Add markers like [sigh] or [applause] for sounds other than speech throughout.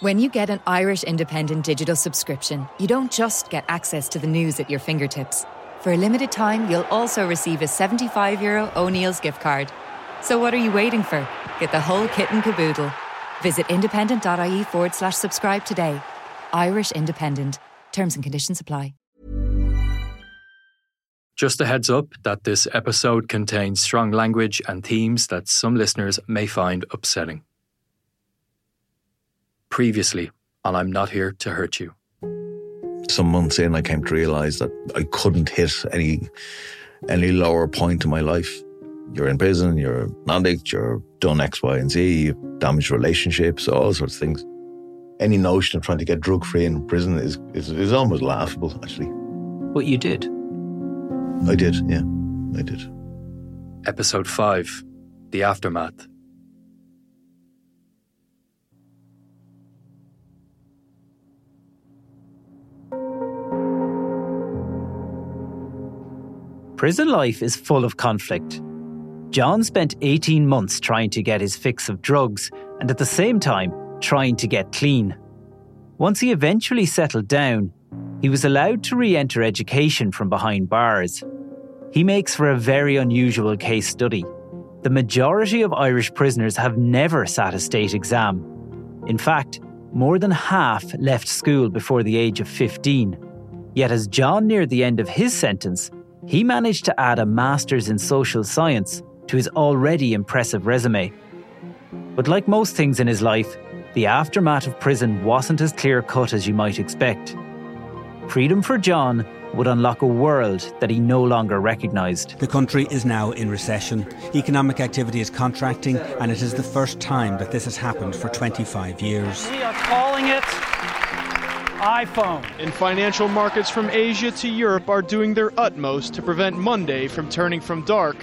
When you get an Irish Independent digital subscription, you don't just get access to the news at your fingertips. For a limited time, you'll also receive a 75 euro O'Neill's gift card. So what are you waiting for? Get the whole kit and caboodle. Visit independent.ie forward slash subscribe today. Irish Independent. Terms and conditions apply. Just a heads up that this episode contains strong language and themes that some listeners may find upsetting previously and I'm not here to hurt you. Some months in, I came to realize that I couldn't hit any any lower point in my life. You're in prison, you're an addict, you're done X, Y, and Z, you've damaged relationships, all sorts of things. Any notion of trying to get drug free in prison is, is, is almost laughable, actually. But you did. I did, yeah, I did. Episode 5 The Aftermath. Prison life is full of conflict. John spent 18 months trying to get his fix of drugs and at the same time trying to get clean. Once he eventually settled down, he was allowed to re enter education from behind bars. He makes for a very unusual case study. The majority of Irish prisoners have never sat a state exam. In fact, more than half left school before the age of 15. Yet, as John neared the end of his sentence, he managed to add a master's in social science to his already impressive resume. But like most things in his life, the aftermath of prison wasn't as clear cut as you might expect. Freedom for John would unlock a world that he no longer recognised. The country is now in recession. Economic activity is contracting, and it is the first time that this has happened for 25 years. We are calling it iPhone. And financial markets from Asia to Europe are doing their utmost to prevent Monday from turning from dark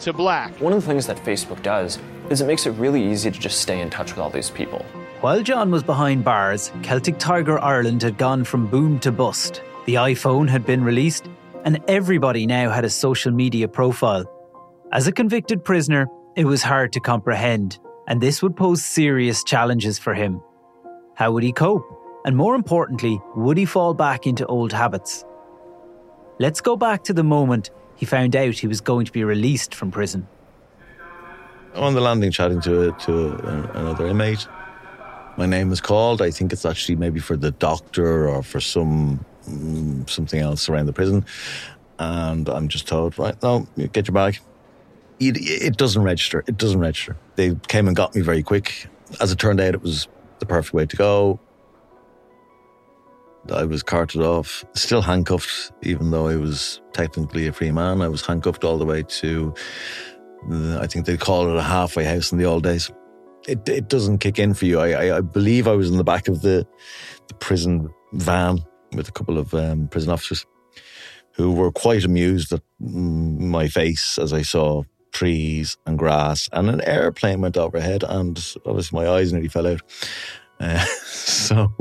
to black. One of the things that Facebook does is it makes it really easy to just stay in touch with all these people. While John was behind bars, Celtic Tiger Ireland had gone from boom to bust. The iPhone had been released, and everybody now had a social media profile. As a convicted prisoner, it was hard to comprehend, and this would pose serious challenges for him. How would he cope? And more importantly, would he fall back into old habits? Let's go back to the moment he found out he was going to be released from prison. On the landing, chatting to, to another inmate. My name is called. I think it's actually maybe for the doctor or for some mm, something else around the prison. And I'm just told, right, no, get your bag. It, it doesn't register. It doesn't register. They came and got me very quick. As it turned out, it was the perfect way to go. I was carted off, still handcuffed, even though I was technically a free man. I was handcuffed all the way to, I think they call it a halfway house in the old days. It, it doesn't kick in for you. I, I, believe I was in the back of the, the prison van with a couple of um, prison officers who were quite amused at my face as I saw trees and grass and an airplane went overhead and obviously my eyes nearly fell out. Uh, [laughs] so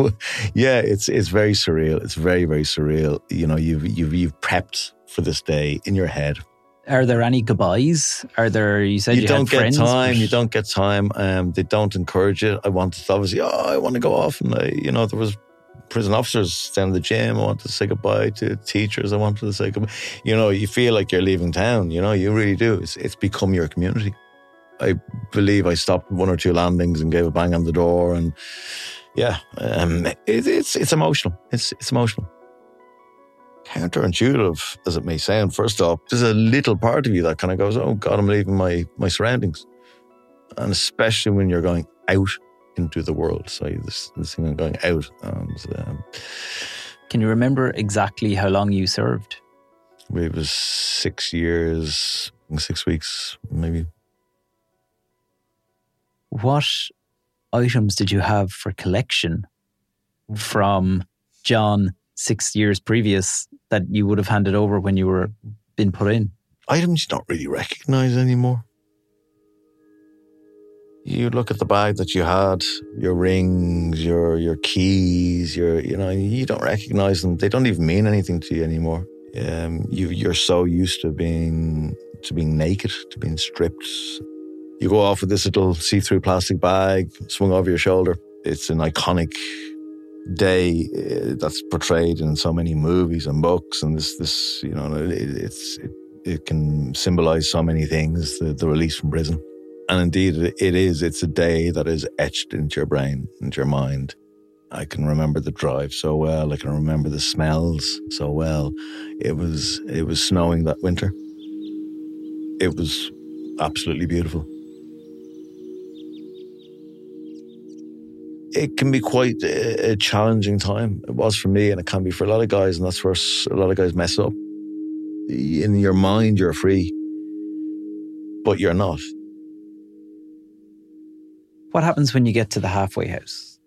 yeah, it's it's very surreal. It's very very surreal. You know, you've you've you've prepped for this day in your head. Are there any goodbyes? Are there? You said you, you don't get friends, time. You don't get time. Um, they don't encourage it. I wanted to obviously. Oh, I want to go off, and I, you know, there was prison officers down in the gym. I wanted to say goodbye to teachers. I wanted to say goodbye. You know, you feel like you're leaving town. You know, you really do. It's it's become your community. I believe I stopped one or two landings and gave a bang on the door, and yeah, um, it, it's it's emotional. It's it's emotional. Counterintuitive as it may sound, first off, there's a little part of you that kind of goes, "Oh God, I'm leaving my my surroundings," and especially when you're going out into the world. So this this thing of going out, and um, Can you remember exactly how long you served? it was six years, six weeks, maybe. What items did you have for collection from John six years previous that you would have handed over when you were been put in? items you don't really recognize anymore. You look at the bag that you had, your rings, your your keys, your you know, you don't recognize them. They don't even mean anything to you anymore. Um, you you're so used to being to being naked, to being stripped. You go off with this little see-through plastic bag swung over your shoulder. it's an iconic day uh, that's portrayed in so many movies and books, and this this you know it, it's it, it can symbolize so many things. The, the release from prison, and indeed it is. It's a day that is etched into your brain, into your mind. I can remember the drive so well. I can remember the smells so well. It was it was snowing that winter. It was absolutely beautiful. It can be quite a, challenging time. It was for me, and it can be for a lot of guys, and that's where a lot of guys mess up. In your mind, you're free, but you're not. What happens when you get to the halfway house?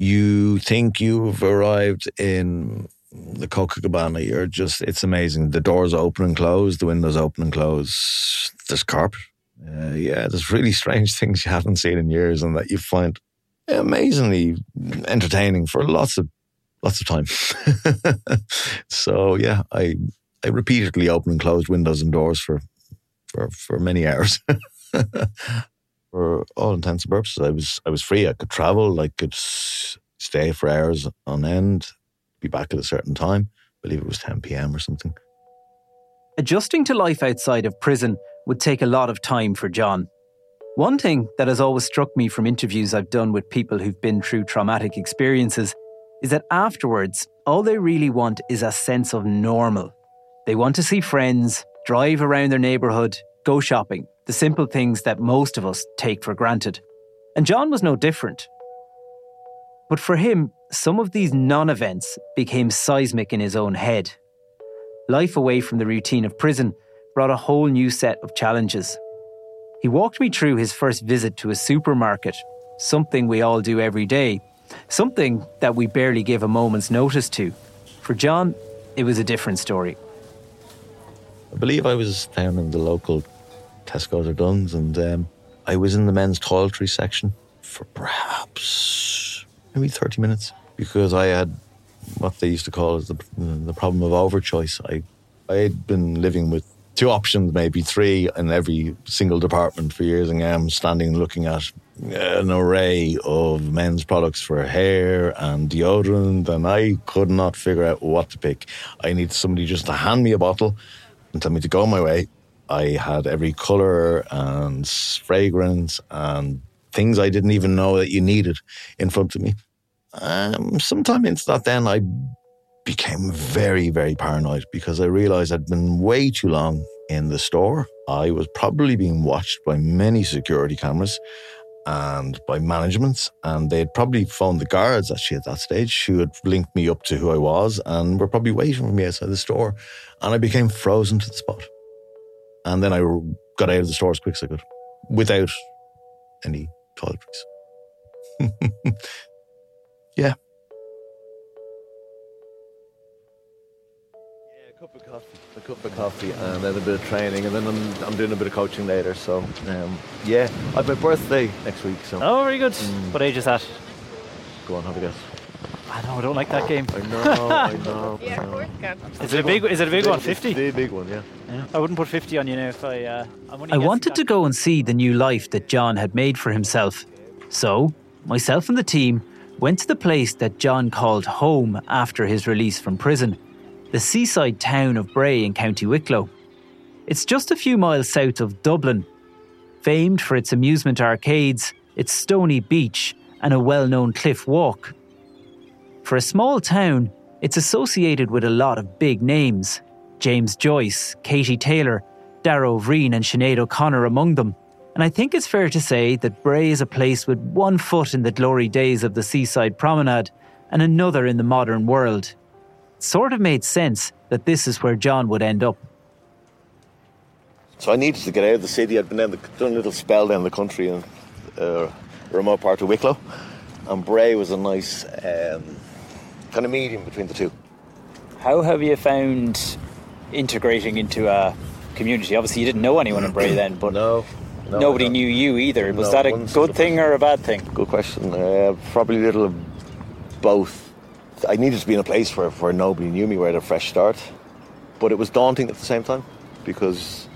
You think you've arrived in the Copacabana. You're just, it's amazing. The doors open and close, the windows open and close. There's carpet. Uh, yeah, there's really [laughs] strange things you haven't seen in years and that you find amazingly entertaining for lots of lots of time. [laughs] so yeah, I I repeatedly opened and closed windows and doors for for for many hours. [laughs] for all intents and purposes, I was I was free. I could travel. I could stay for hours on end. Be back at a certain time. I believe it was 10 p.m. or something. Adjusting to life outside of prison would take a lot of time for John. One thing that has always struck me from interviews I've done with people who've been through traumatic experiences is that afterwards, all they really want is a sense of normal. They want to see friends, drive around their neighbourhood, go shopping, the simple things that most of us take for granted. And John was no different. But for him, some of these non events became seismic in his own head. Life away from the routine of prison brought a whole new set of challenges. He walked me through his first visit to a supermarket, something we all do every day, something that we barely give a moment's notice to. For John, it was a different story. I believe I was down in the local Tesco's or Dunnes, and um, I was in the men's toiletry section for perhaps maybe 30 minutes because I had what they used to call as the, the problem of overchoice. I, I had been living with two options, maybe three in every single department for years, and I'm standing looking at an array of men's products for hair and deodorant, and I could not figure out what to pick. I needed somebody just to hand me a bottle and tell me to go my way. I had every color and fragrance and things I didn't even know that you needed in front of me. Um, sometime into that, then I became very, very paranoid because I realized I'd been way too long in the store. I was probably being watched by many security cameras and by management, and they'd probably phoned the guards actually at that stage who had linked me up to who I was and were probably waiting for me outside the store. And I became frozen to the spot. And then I got out of the store as quick as I could without any toiletries. [laughs] yeah, cup of coffee, a cup of coffee, and then a bit of training, and then I'm, I'm doing a bit of coaching later. So, um, yeah, I've my birthday next week. So. Oh, very good. Mm. What age is that? Go on, have a guess. I know, I don't like that game. I know, I know. yeah, I know. [laughs] Is it a big? One. Is it a big, big one? Fifty? The big one, yeah. yeah. I wouldn't put fifty on you now if I. Uh, i wanted to go and see the new life that John had made for himself. So, myself and the team went to the place that John called home after his release from prison the seaside town of Bray in County Wicklow. It's just a few miles south of Dublin, famed for its amusement arcades, its stony beach, and a well known cliff walk. For a small town, it's associated with a lot of big names James Joyce, Katie Taylor, Dara Ó Briain, and Sinead O'Connor among them. And I think it's fair to say that Bray is a place with one foot in the glory days of the seaside promenade and another in the modern world sort of made sense that this is where John would end up. So I needed to get out of the city. I'd been down the, done a little spell down the country in uh, a remote part of Wicklow, and Bray was a nice um, kind of medium between the two. How have you found integrating into a community? Obviously, you didn't know anyone in Bray then, but no, no nobody knew you either. Was no, that a good thing or a bad thing? Good question. Uh, probably a little of both I needed to be in a place where, where nobody knew me, where I had a fresh start. But it was daunting at the same time because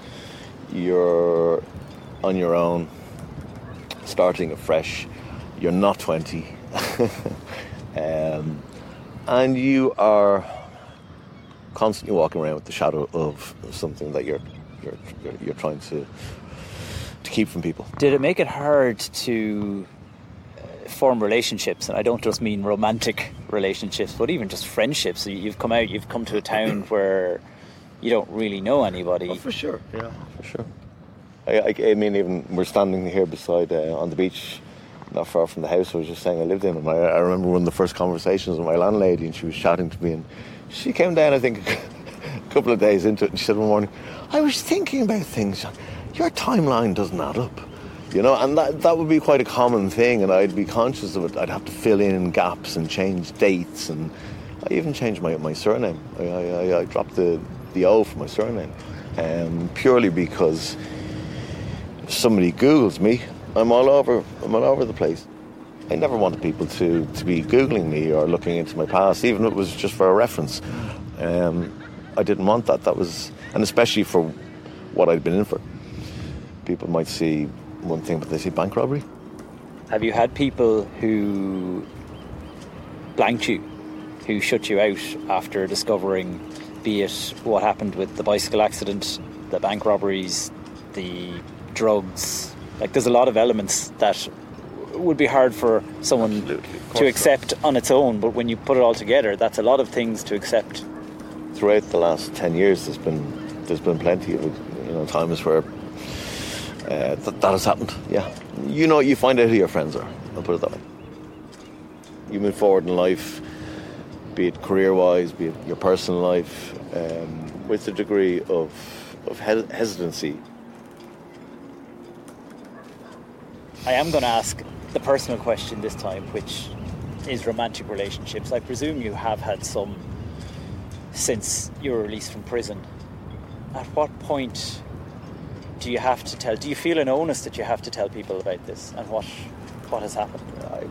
you're on your own, starting afresh. You're not 20. [laughs] um, and you are constantly walking around with the shadow of something that you're you're, you're, you're trying to to keep from people. Did it make it hard to form relationships? And I don't just mean romantic relationships, but even just friendships. You've come out, you've come to a town [clears throat] where you don't really know anybody. Oh, for sure, yeah, for sure. I, I, I mean, even we're standing here beside uh, on the beach, not far from the house I was just saying I lived in. And I, I remember one of the first conversations with my landlady, and she was chatting to me, and she came down, I think, [laughs] a couple of days into it, and she said one morning, I was thinking about things. Your timeline doesn't add up. You know, and that, that would be quite a common thing, and I'd be conscious of it. I'd have to fill in gaps and change dates, and I even changed my, my surname. I, I, I dropped the, the O for my surname, um, purely because if somebody Googles me, I'm all over. I'm all over the place. I never wanted people to, to be Googling me or looking into my past, even if it was just for a reference. Um, I didn't want that. That was, and especially for what I'd been in for. People might see one thing, but they see bank robbery. Have you had people who blanked you, who shut you out after discovering, be it what happened with the bicycle accident, the bank robberies, the drugs? Like, there's a lot of elements that would be hard for someone to accept so. on its own, but when you put it all together, that's a lot of things to accept. Throughout the last ten years, there's been there's been plenty of you know times where uh, th- that has happened. Yeah, you know, you find out who your friends are. I'll put it that way. You move forward in life, be it career-wise, be it your personal life, um, with a degree of of he- hesitancy. I am going to ask the personal question this time, which is romantic relationships. I presume you have had some since you were released from prison. At what point do you have to tell? Do you feel an onus that you have to tell people about this and what what has happened? I,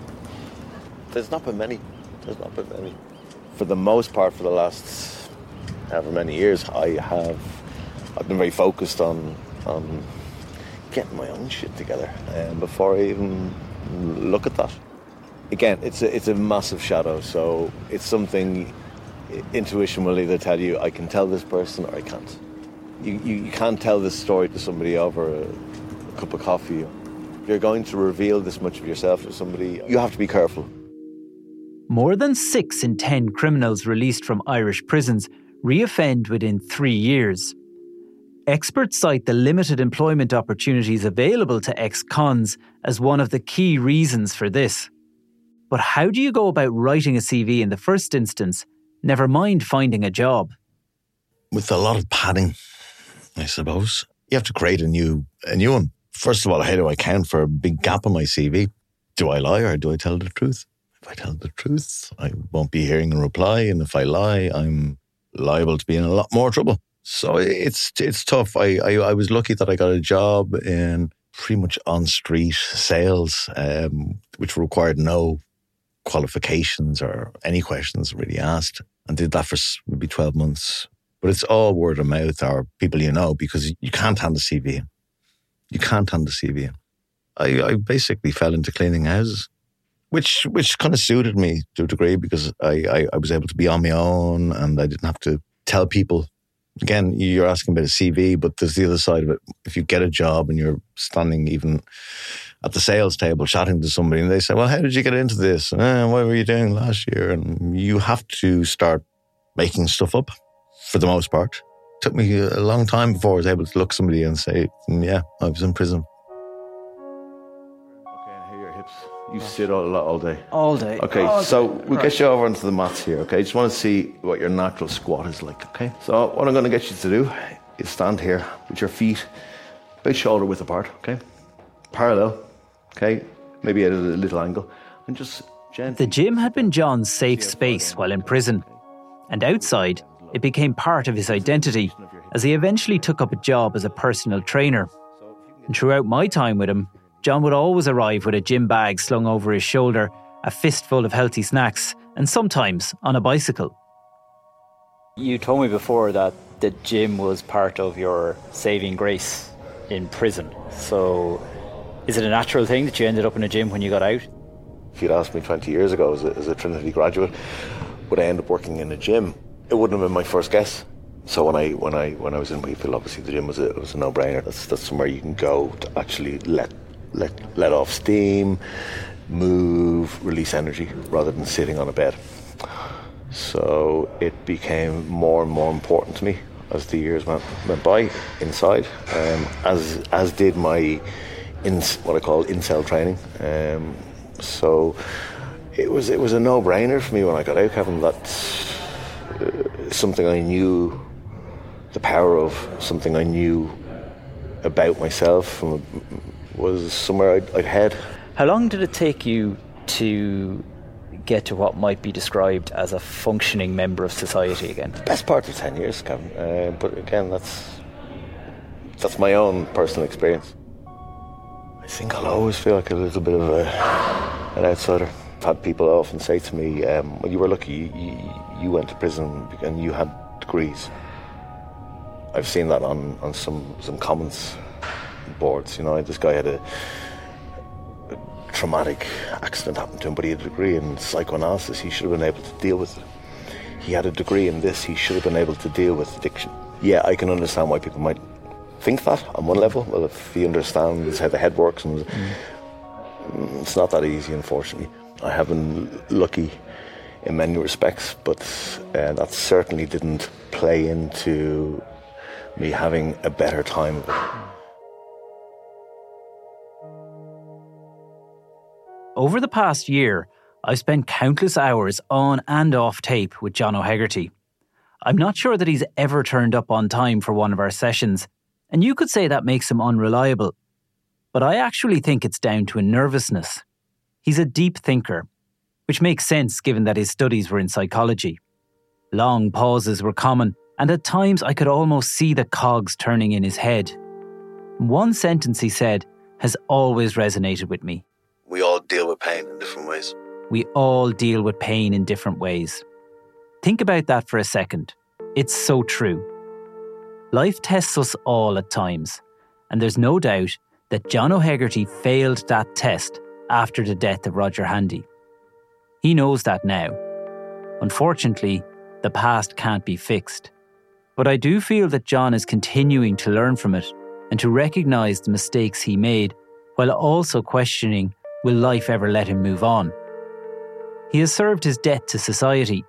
there's not been many. There's not been many. For the most part, for the last however many years, I have I've been very focused on on getting my own shit together um, before I even look at that. Again, it's a, it's a massive shadow, so it's something intuition will either tell you I can tell this person or I can't. You, you, you can't tell this story to somebody over a, a cup of coffee. If You're going to reveal this much of yourself to somebody. You have to be careful. More than six in ten criminals released from Irish prisons reoffend within three years. Experts cite the limited employment opportunities available to ex cons as one of the key reasons for this. But how do you go about writing a CV in the first instance, never mind finding a job? With a lot of padding, I suppose. You have to create a new a new one. First of all, how do I count for a big gap in my CV? Do I lie or do I tell the truth? If I tell the truth, I won't be hearing a reply, and if I lie, I'm liable to be in a lot more trouble. So it's it's tough. I, I, I was lucky that I got a job in pretty much on street sales, um, which required no qualifications or any questions really asked, and did that for maybe twelve months. But it's all word of mouth or people you know because you can't hand a CV in. You can't hand a CV in. I, I basically fell into cleaning houses, which which kind of suited me to a degree because I, I, I was able to be on my own and I didn't have to tell people again, you're asking about a CV, but there's the other side of it. If you get a job and you're standing even at the sales table chatting to somebody and they say, Well, how did you get into this? Eh, what were you doing last year? And you have to start making stuff up for the most part. It took me a long time before I was able to look somebody and say, mm, Yeah, I was in prison Okay, I hear your hips. You sit all, all day? All day. Okay, all so day. we'll get you over onto the mats here, okay? Just want to see what your natural squat is like, okay? So what I'm going to get you to do is stand here with your feet about shoulder width apart, okay? Parallel, okay? Maybe at a little angle. And just gently... The gym had been John's safe space while in prison. And outside, it became part of his identity as he eventually took up a job as a personal trainer. And throughout my time with him, John would always arrive with a gym bag slung over his shoulder, a fistful of healthy snacks, and sometimes on a bicycle. You told me before that the gym was part of your saving grace in prison. So, is it a natural thing that you ended up in a gym when you got out? If you'd asked me 20 years ago as a, as a Trinity graduate, would I end up working in a gym? It wouldn't have been my first guess. So when I when I when I was in Wheatfield, obviously the gym was a was a no brainer. That's that's somewhere you can go to actually let let let off steam, move, release energy, rather than sitting on a bed. So it became more and more important to me as the years went, went by inside, um, as as did my in what I call in-cell training. Um, so it was it was a no brainer for me when I got out, Kevin. That something I knew the power of, something I knew about myself, was somewhere I'd, I'd head. How long did it take you to get to what might be described as a functioning member of society again? The best part of 10 years, Kevin. Uh, but again, that's, that's my own personal experience. I think I'll always feel like a little bit of a, an outsider. I've had people often say to me, um, well, you were lucky, you, you, went to prison and you had degrees. I've seen that on, on some, some comments boards. You know, this guy had a, a traumatic accident happen to him, but he had a degree in psychoanalysis. He should have been able to deal with it. He had a degree in this. He should have been able to deal with addiction. Yeah, I can understand why people might think that on one level. Well, if he understands how the head works, and mm. it's not that easy, unfortunately. I have been lucky in many respects, but uh, that certainly didn't play into me having a better time of it. Over the past year, I've spent countless hours on and off tape with John O'Hegarty. I'm not sure that he's ever turned up on time for one of our sessions, and you could say that makes him unreliable. But I actually think it's down to a nervousness. He's a deep thinker, which makes sense given that his studies were in psychology. Long pauses were common, and at times I could almost see the cogs turning in his head. One sentence he said has always resonated with me we all deal with pain in different ways. We all deal with pain in different ways. Think about that for a second. It's so true. Life tests us all at times, and there's no doubt that John O'Hegarty failed that test after the death of Roger Handy. He knows that now. Unfortunately, the past can't be fixed. But I do feel that John is continuing to learn from it and to recognise the mistakes he made while also questioning will life ever let him move on? He has served his debt to society,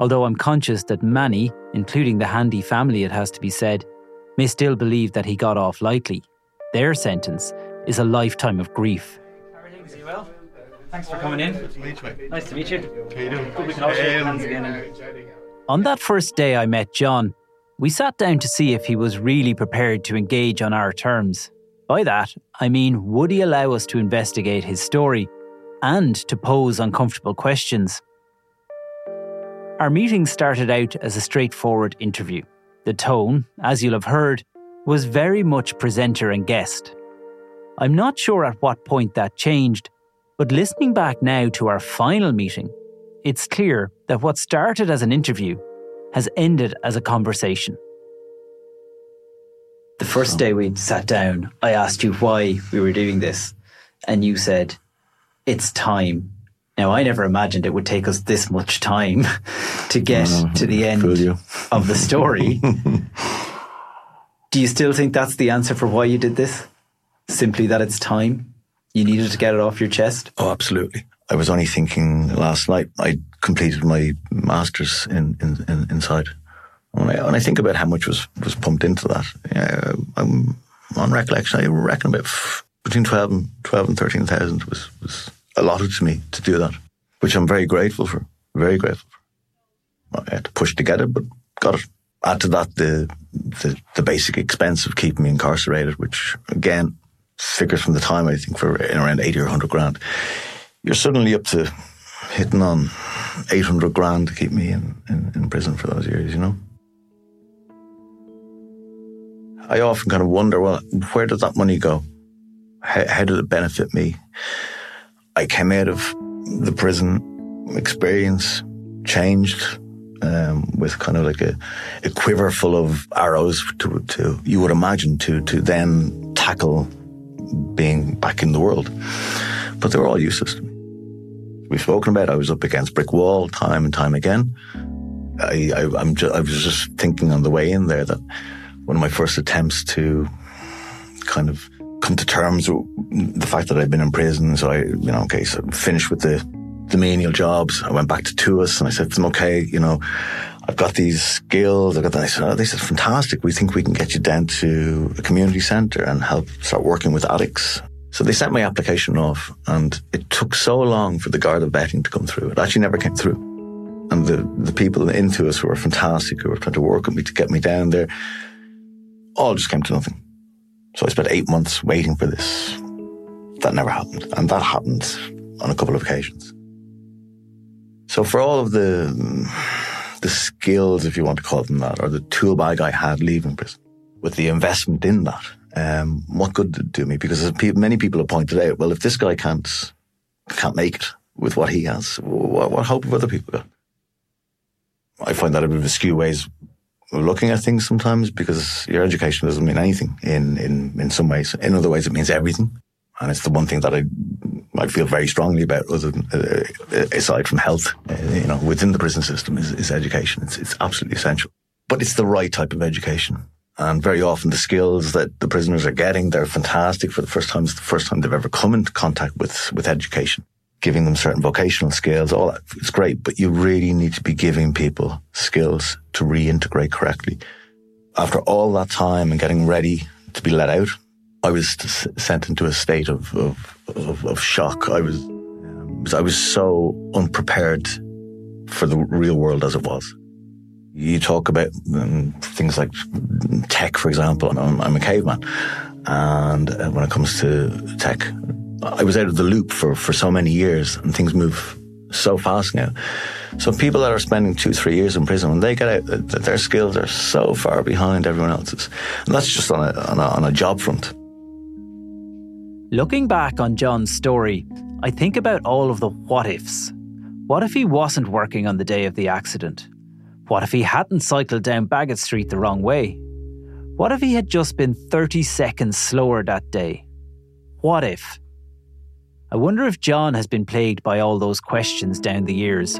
although I'm conscious that many, including the Handy family, it has to be said, may still believe that he got off lightly. Their sentence is a lifetime of grief. Everything's you well? Thanks for coming in. Nice to meet you. How you doing? Hope we can all shake hands again. On that first day I met John, we sat down to see if he was really prepared to engage on our terms. By that, I mean, would he allow us to investigate his story and to pose uncomfortable questions? Our meeting started out as a straightforward interview. The tone, as you'll have heard, was very much presenter and guest. I'm not sure at what point that changed, but listening back now to our final meeting, it's clear that what started as an interview has ended as a conversation. The first day we sat down, I asked you why we were doing this, and you said, It's time. Now, I never imagined it would take us this much time [laughs] to get uh, to the end of the story. [laughs] Do you still think that's the answer for why you did this? Simply that it's time? You needed to get it off your chest? Oh, absolutely. I was only thinking last night, I completed my master's in, in, in inside when I, when I think about how much was, was pumped into that, yeah, I'm on recollection, I reckon about between 12 and, 12 and 13,000 was, was allotted to me to do that, which I'm very grateful for. Very grateful for. I had to push to get it, but got it. Add to that the, the, the basic expense of keeping me incarcerated, which again, figures from the time I think for around 80 or 100 grand. You're suddenly up to hitting on 800 grand to keep me in, in, in prison for those years, you know? I often kind of wonder, well, where did that money go? How, how did it benefit me? I came out of the prison experience changed um, with kind of like a, a, quiver full of arrows to, to you would imagine to to then tackle being back in the world, but they were all useless to me. we've spoken about. I was up against brick wall time and time again. I, I, am just, I was just thinking on the way in there that one of my first attempts to kind of come to terms with the fact that I'd been in prison. So I, you know, okay, so finished with the, the menial jobs. I went back to TUAS and I said to them, okay, you know, I've got these skills. I've got that. I said, oh, this is fantastic. We think we can get you down to a community centre and help start working with addicts. So they sent my application off and it took so long for the Garda vetting to come through. It actually never came through. And the, the people into us who were fantastic, who were trying to work with me to get me down there, all just came to nothing. So I spent eight months waiting for this. That never happened. And that happened on a couple of occasions. So for all of the, the skills, if you want to call them that, or the tool bag I had leaving prison, with the investment in that, um, what good did it do me? Because many people have pointed out, well, if this guy can't can't make it with what he has, what, what hope have other people got? I find that a bit of a skew ways of looking at things sometimes because your education doesn't mean anything in, in, in some ways. In other ways, it means everything. And it's the one thing that I, I feel very strongly about, other than, uh, aside from health, uh, you know, within the prison system is, is education. It's, it's absolutely essential. But it's the right type of education. And very often the skills that the prisoners are getting, they're fantastic for the first time. It's the first time they've ever come into contact with, with education. Giving them certain vocational skills, all that, it's great, but you really need to be giving people skills to reintegrate correctly. After all that time and getting ready to be let out, I was sent into a state of, of, of, of shock. I was, I was so unprepared for the real world as it was. You talk about um, things like tech, for example. I'm, I'm a caveman. And uh, when it comes to tech, I was out of the loop for, for so many years and things move so fast now. So people that are spending two, three years in prison, when they get out, their skills are so far behind everyone else's. And that's just on a, on a, on a job front. Looking back on John's story, I think about all of the what ifs. What if he wasn't working on the day of the accident? What if he hadn't cycled down Baggot Street the wrong way? What if he had just been 30 seconds slower that day? What if? I wonder if John has been plagued by all those questions down the years.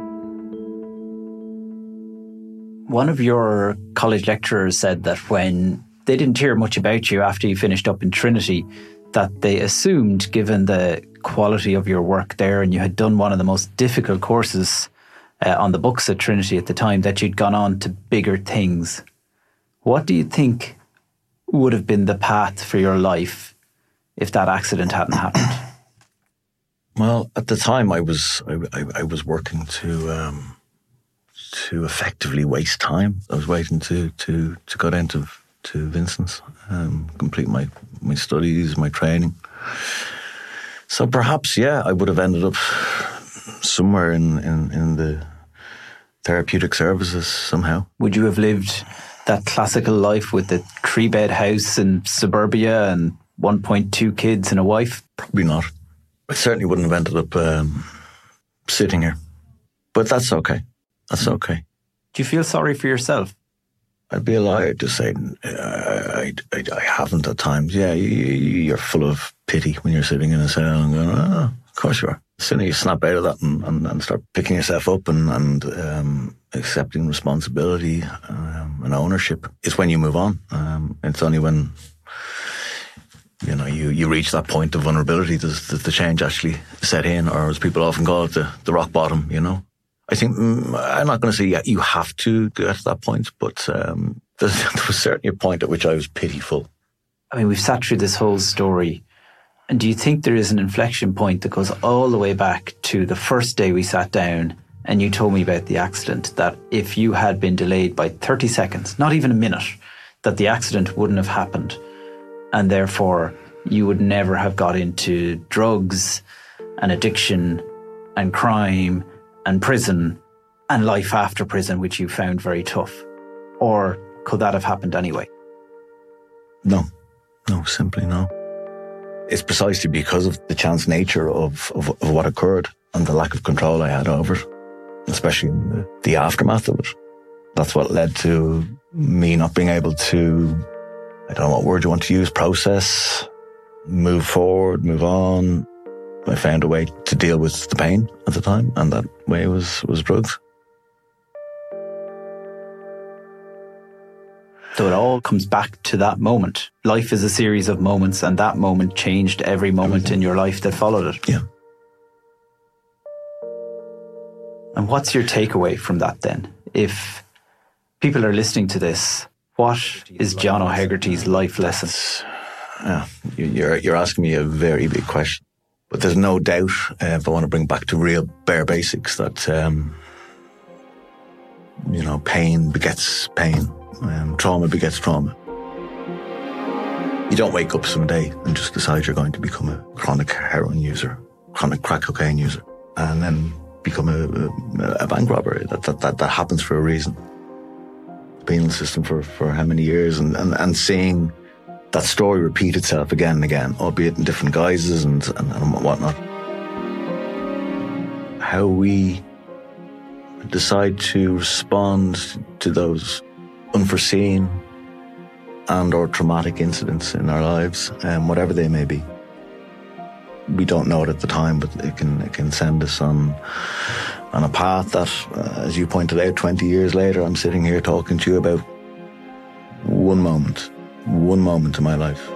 One of your college lecturers said that when they didn't hear much about you after you finished up in Trinity, that they assumed, given the quality of your work there, and you had done one of the most difficult courses uh, on the books at Trinity at the time that you'd gone on to bigger things. What do you think would have been the path for your life if that accident hadn't happened? [coughs] Well, at the time, I was I, I, I was working to um, to effectively waste time. I was waiting to to to go down to to Vincent's, um, complete my my studies, my training. So perhaps, yeah, I would have ended up somewhere in, in, in the therapeutic services somehow. Would you have lived that classical life with the three bed house in suburbia and 1.2 kids and a wife? Probably not. I certainly wouldn't have ended up um, sitting here. But that's okay. That's okay. Do you feel sorry for yourself? I'd be a liar to say uh, I, I, I, haven't at times. Yeah, you, are full of pity when you're sitting in a cell and going, oh, of course you are. As soon as you snap out of that and, and, and start picking yourself up and, and um, accepting responsibility um, and ownership, it's when you move on. Um, it's only when you know you, you reach that point of vulnerability does, does the change actually set in, or as people often call it, the, the rock bottom. You know. I think mm, I'm not going to say yeah, you have to get to that point, but um, [laughs] there was certainly a point at which I was pitiful. I mean, we've sat through this whole story. And do you think there is an inflection point that goes all the way back to the first day we sat down and you told me about the accident? That if you had been delayed by 30 seconds, not even a minute, that the accident wouldn't have happened. And therefore, you would never have got into drugs and addiction and crime and prison and life after prison, which you found very tough? Or could that have happened anyway? No, no, simply no. It's precisely because of the chance nature of, of, of what occurred and the lack of control I had over it, especially in the, the aftermath of it. That's what led to me not being able to, I don't know what word you want to use, process, move forward, move on, I found a way to deal with the pain at the time, and that way was was drugs. So it all comes back to that moment. Life is a series of moments, and that moment changed every moment Everything. in your life that followed it. Yeah. And what's your takeaway from that then? If people are listening to this, what is John O'Hegarty's life lessons? Yeah, uh, you're, you're asking me a very big question. But there's no doubt, uh, if I want to bring back to real bare basics, that, um, you know, pain begets pain, um, trauma begets trauma. You don't wake up someday and just decide you're going to become a chronic heroin user, chronic crack cocaine user, and then become a, a, a bank robber. That, that, that, that happens for a reason. The penal system for, for how many years and, and, and seeing that story repeat itself again and again, albeit in different guises and, and, and whatnot. How we decide to respond to those unforeseen and or traumatic incidents in our lives, um, whatever they may be. We don't know it at the time, but it can it can send us on on a path that, uh, as you pointed out, 20 years later, I'm sitting here talking to you about one moment one moment in my life.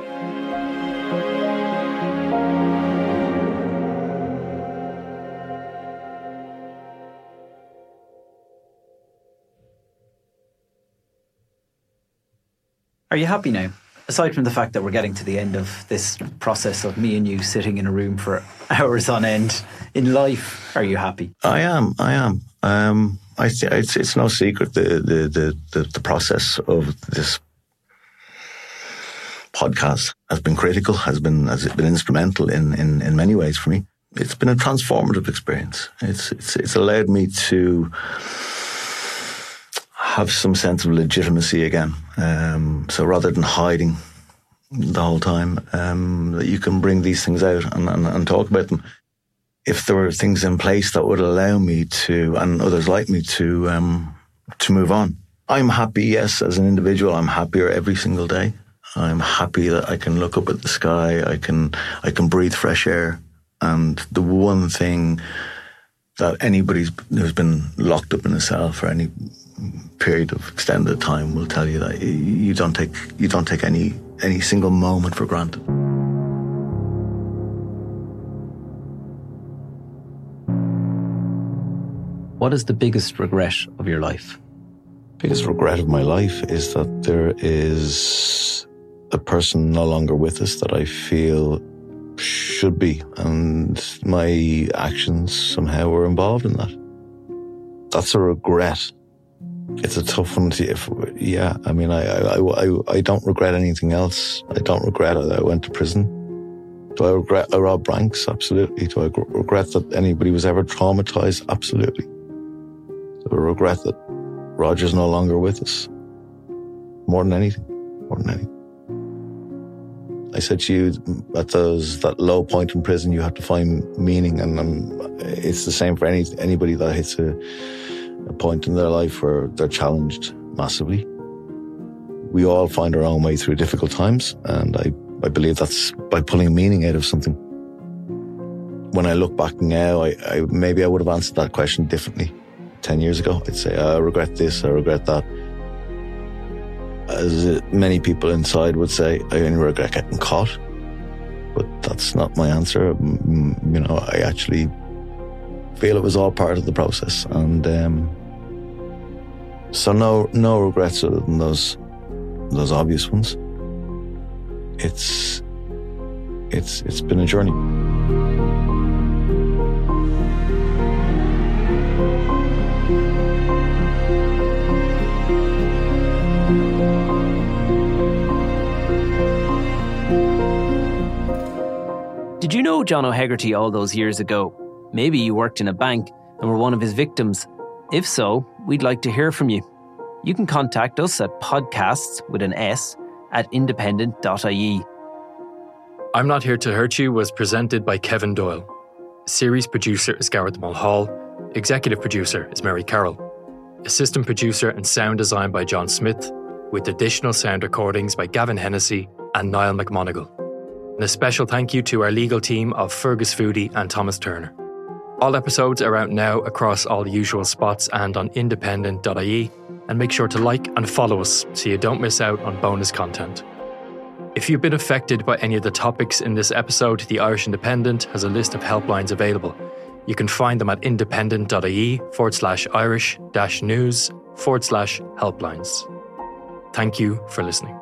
Are you happy now? Aside from the fact that we're getting to the end of this process of me and you sitting in a room for [laughs] hours on end in life, are you happy? I am. I am. Um, I th- it's, it's no secret the, the, the, the, the process of this podcast has been critical, has been has been instrumental in, in, in many ways for me. It's been a transformative experience. It's it's it's allowed me to have some sense of legitimacy again. Um, so rather than hiding the whole time, um, that you can bring these things out and, and, and talk about them. If there were things in place that would allow me to, and others like me to, um, to move on. I'm happy, yes, as an individual. I'm happier every single day. I'm happy that I can look up at the sky. I can I can breathe fresh air. And the one thing that anybody who's been locked up in a cell for any period of extended time will tell you that you don't take you don't take any any single moment for granted. What is the biggest regret of your life? Biggest regret of my life is that there is a person no longer with us that I feel should be, and my actions somehow were involved in that. That's a regret. It's a tough one to, if, yeah, I mean, I, I, I, I don't regret anything else. I don't regret it. I went to prison. Do I regret I robbed? Absolutely. Do I regret that anybody was ever traumatized? Absolutely. Do I regret that Roger's no longer with us? More than anything. More than anything. I said to you at those that low point in prison, you have to find meaning, and it's the same for any anybody that hits a, a point in their life where they're challenged massively. We all find our own way through difficult times, and I, I believe that's by pulling meaning out of something. When I look back now, I, I maybe I would have answered that question differently ten years ago. I'd say I regret this, I regret that as many people inside would say, I only regret getting caught. But that's not my answer. You know, I actually feel it was all part of the process, and um, so no, no regrets other than those, those obvious ones. It's, it's, it's been a journey. Did you know John O'Hegarty all those years ago? Maybe you worked in a bank and were one of his victims. If so, we'd like to hear from you. You can contact us at podcasts with an S at independent.ie. I'm Not Here to Hurt You was presented by Kevin Doyle. Series producer is Gareth Mulhall. Executive producer is Mary Carroll. Assistant producer and sound design by John Smith, with additional sound recordings by Gavin Hennessy and Niall McMonigal. And a special thank you to our legal team of Fergus Foodie and Thomas Turner. All episodes are out now across all the usual spots and on independent.ie. And make sure to like and follow us so you don't miss out on bonus content. If you've been affected by any of the topics in this episode, the Irish Independent has a list of helplines available. You can find them at independent.ie forward slash Irish dash news forward slash helplines. Thank you for listening.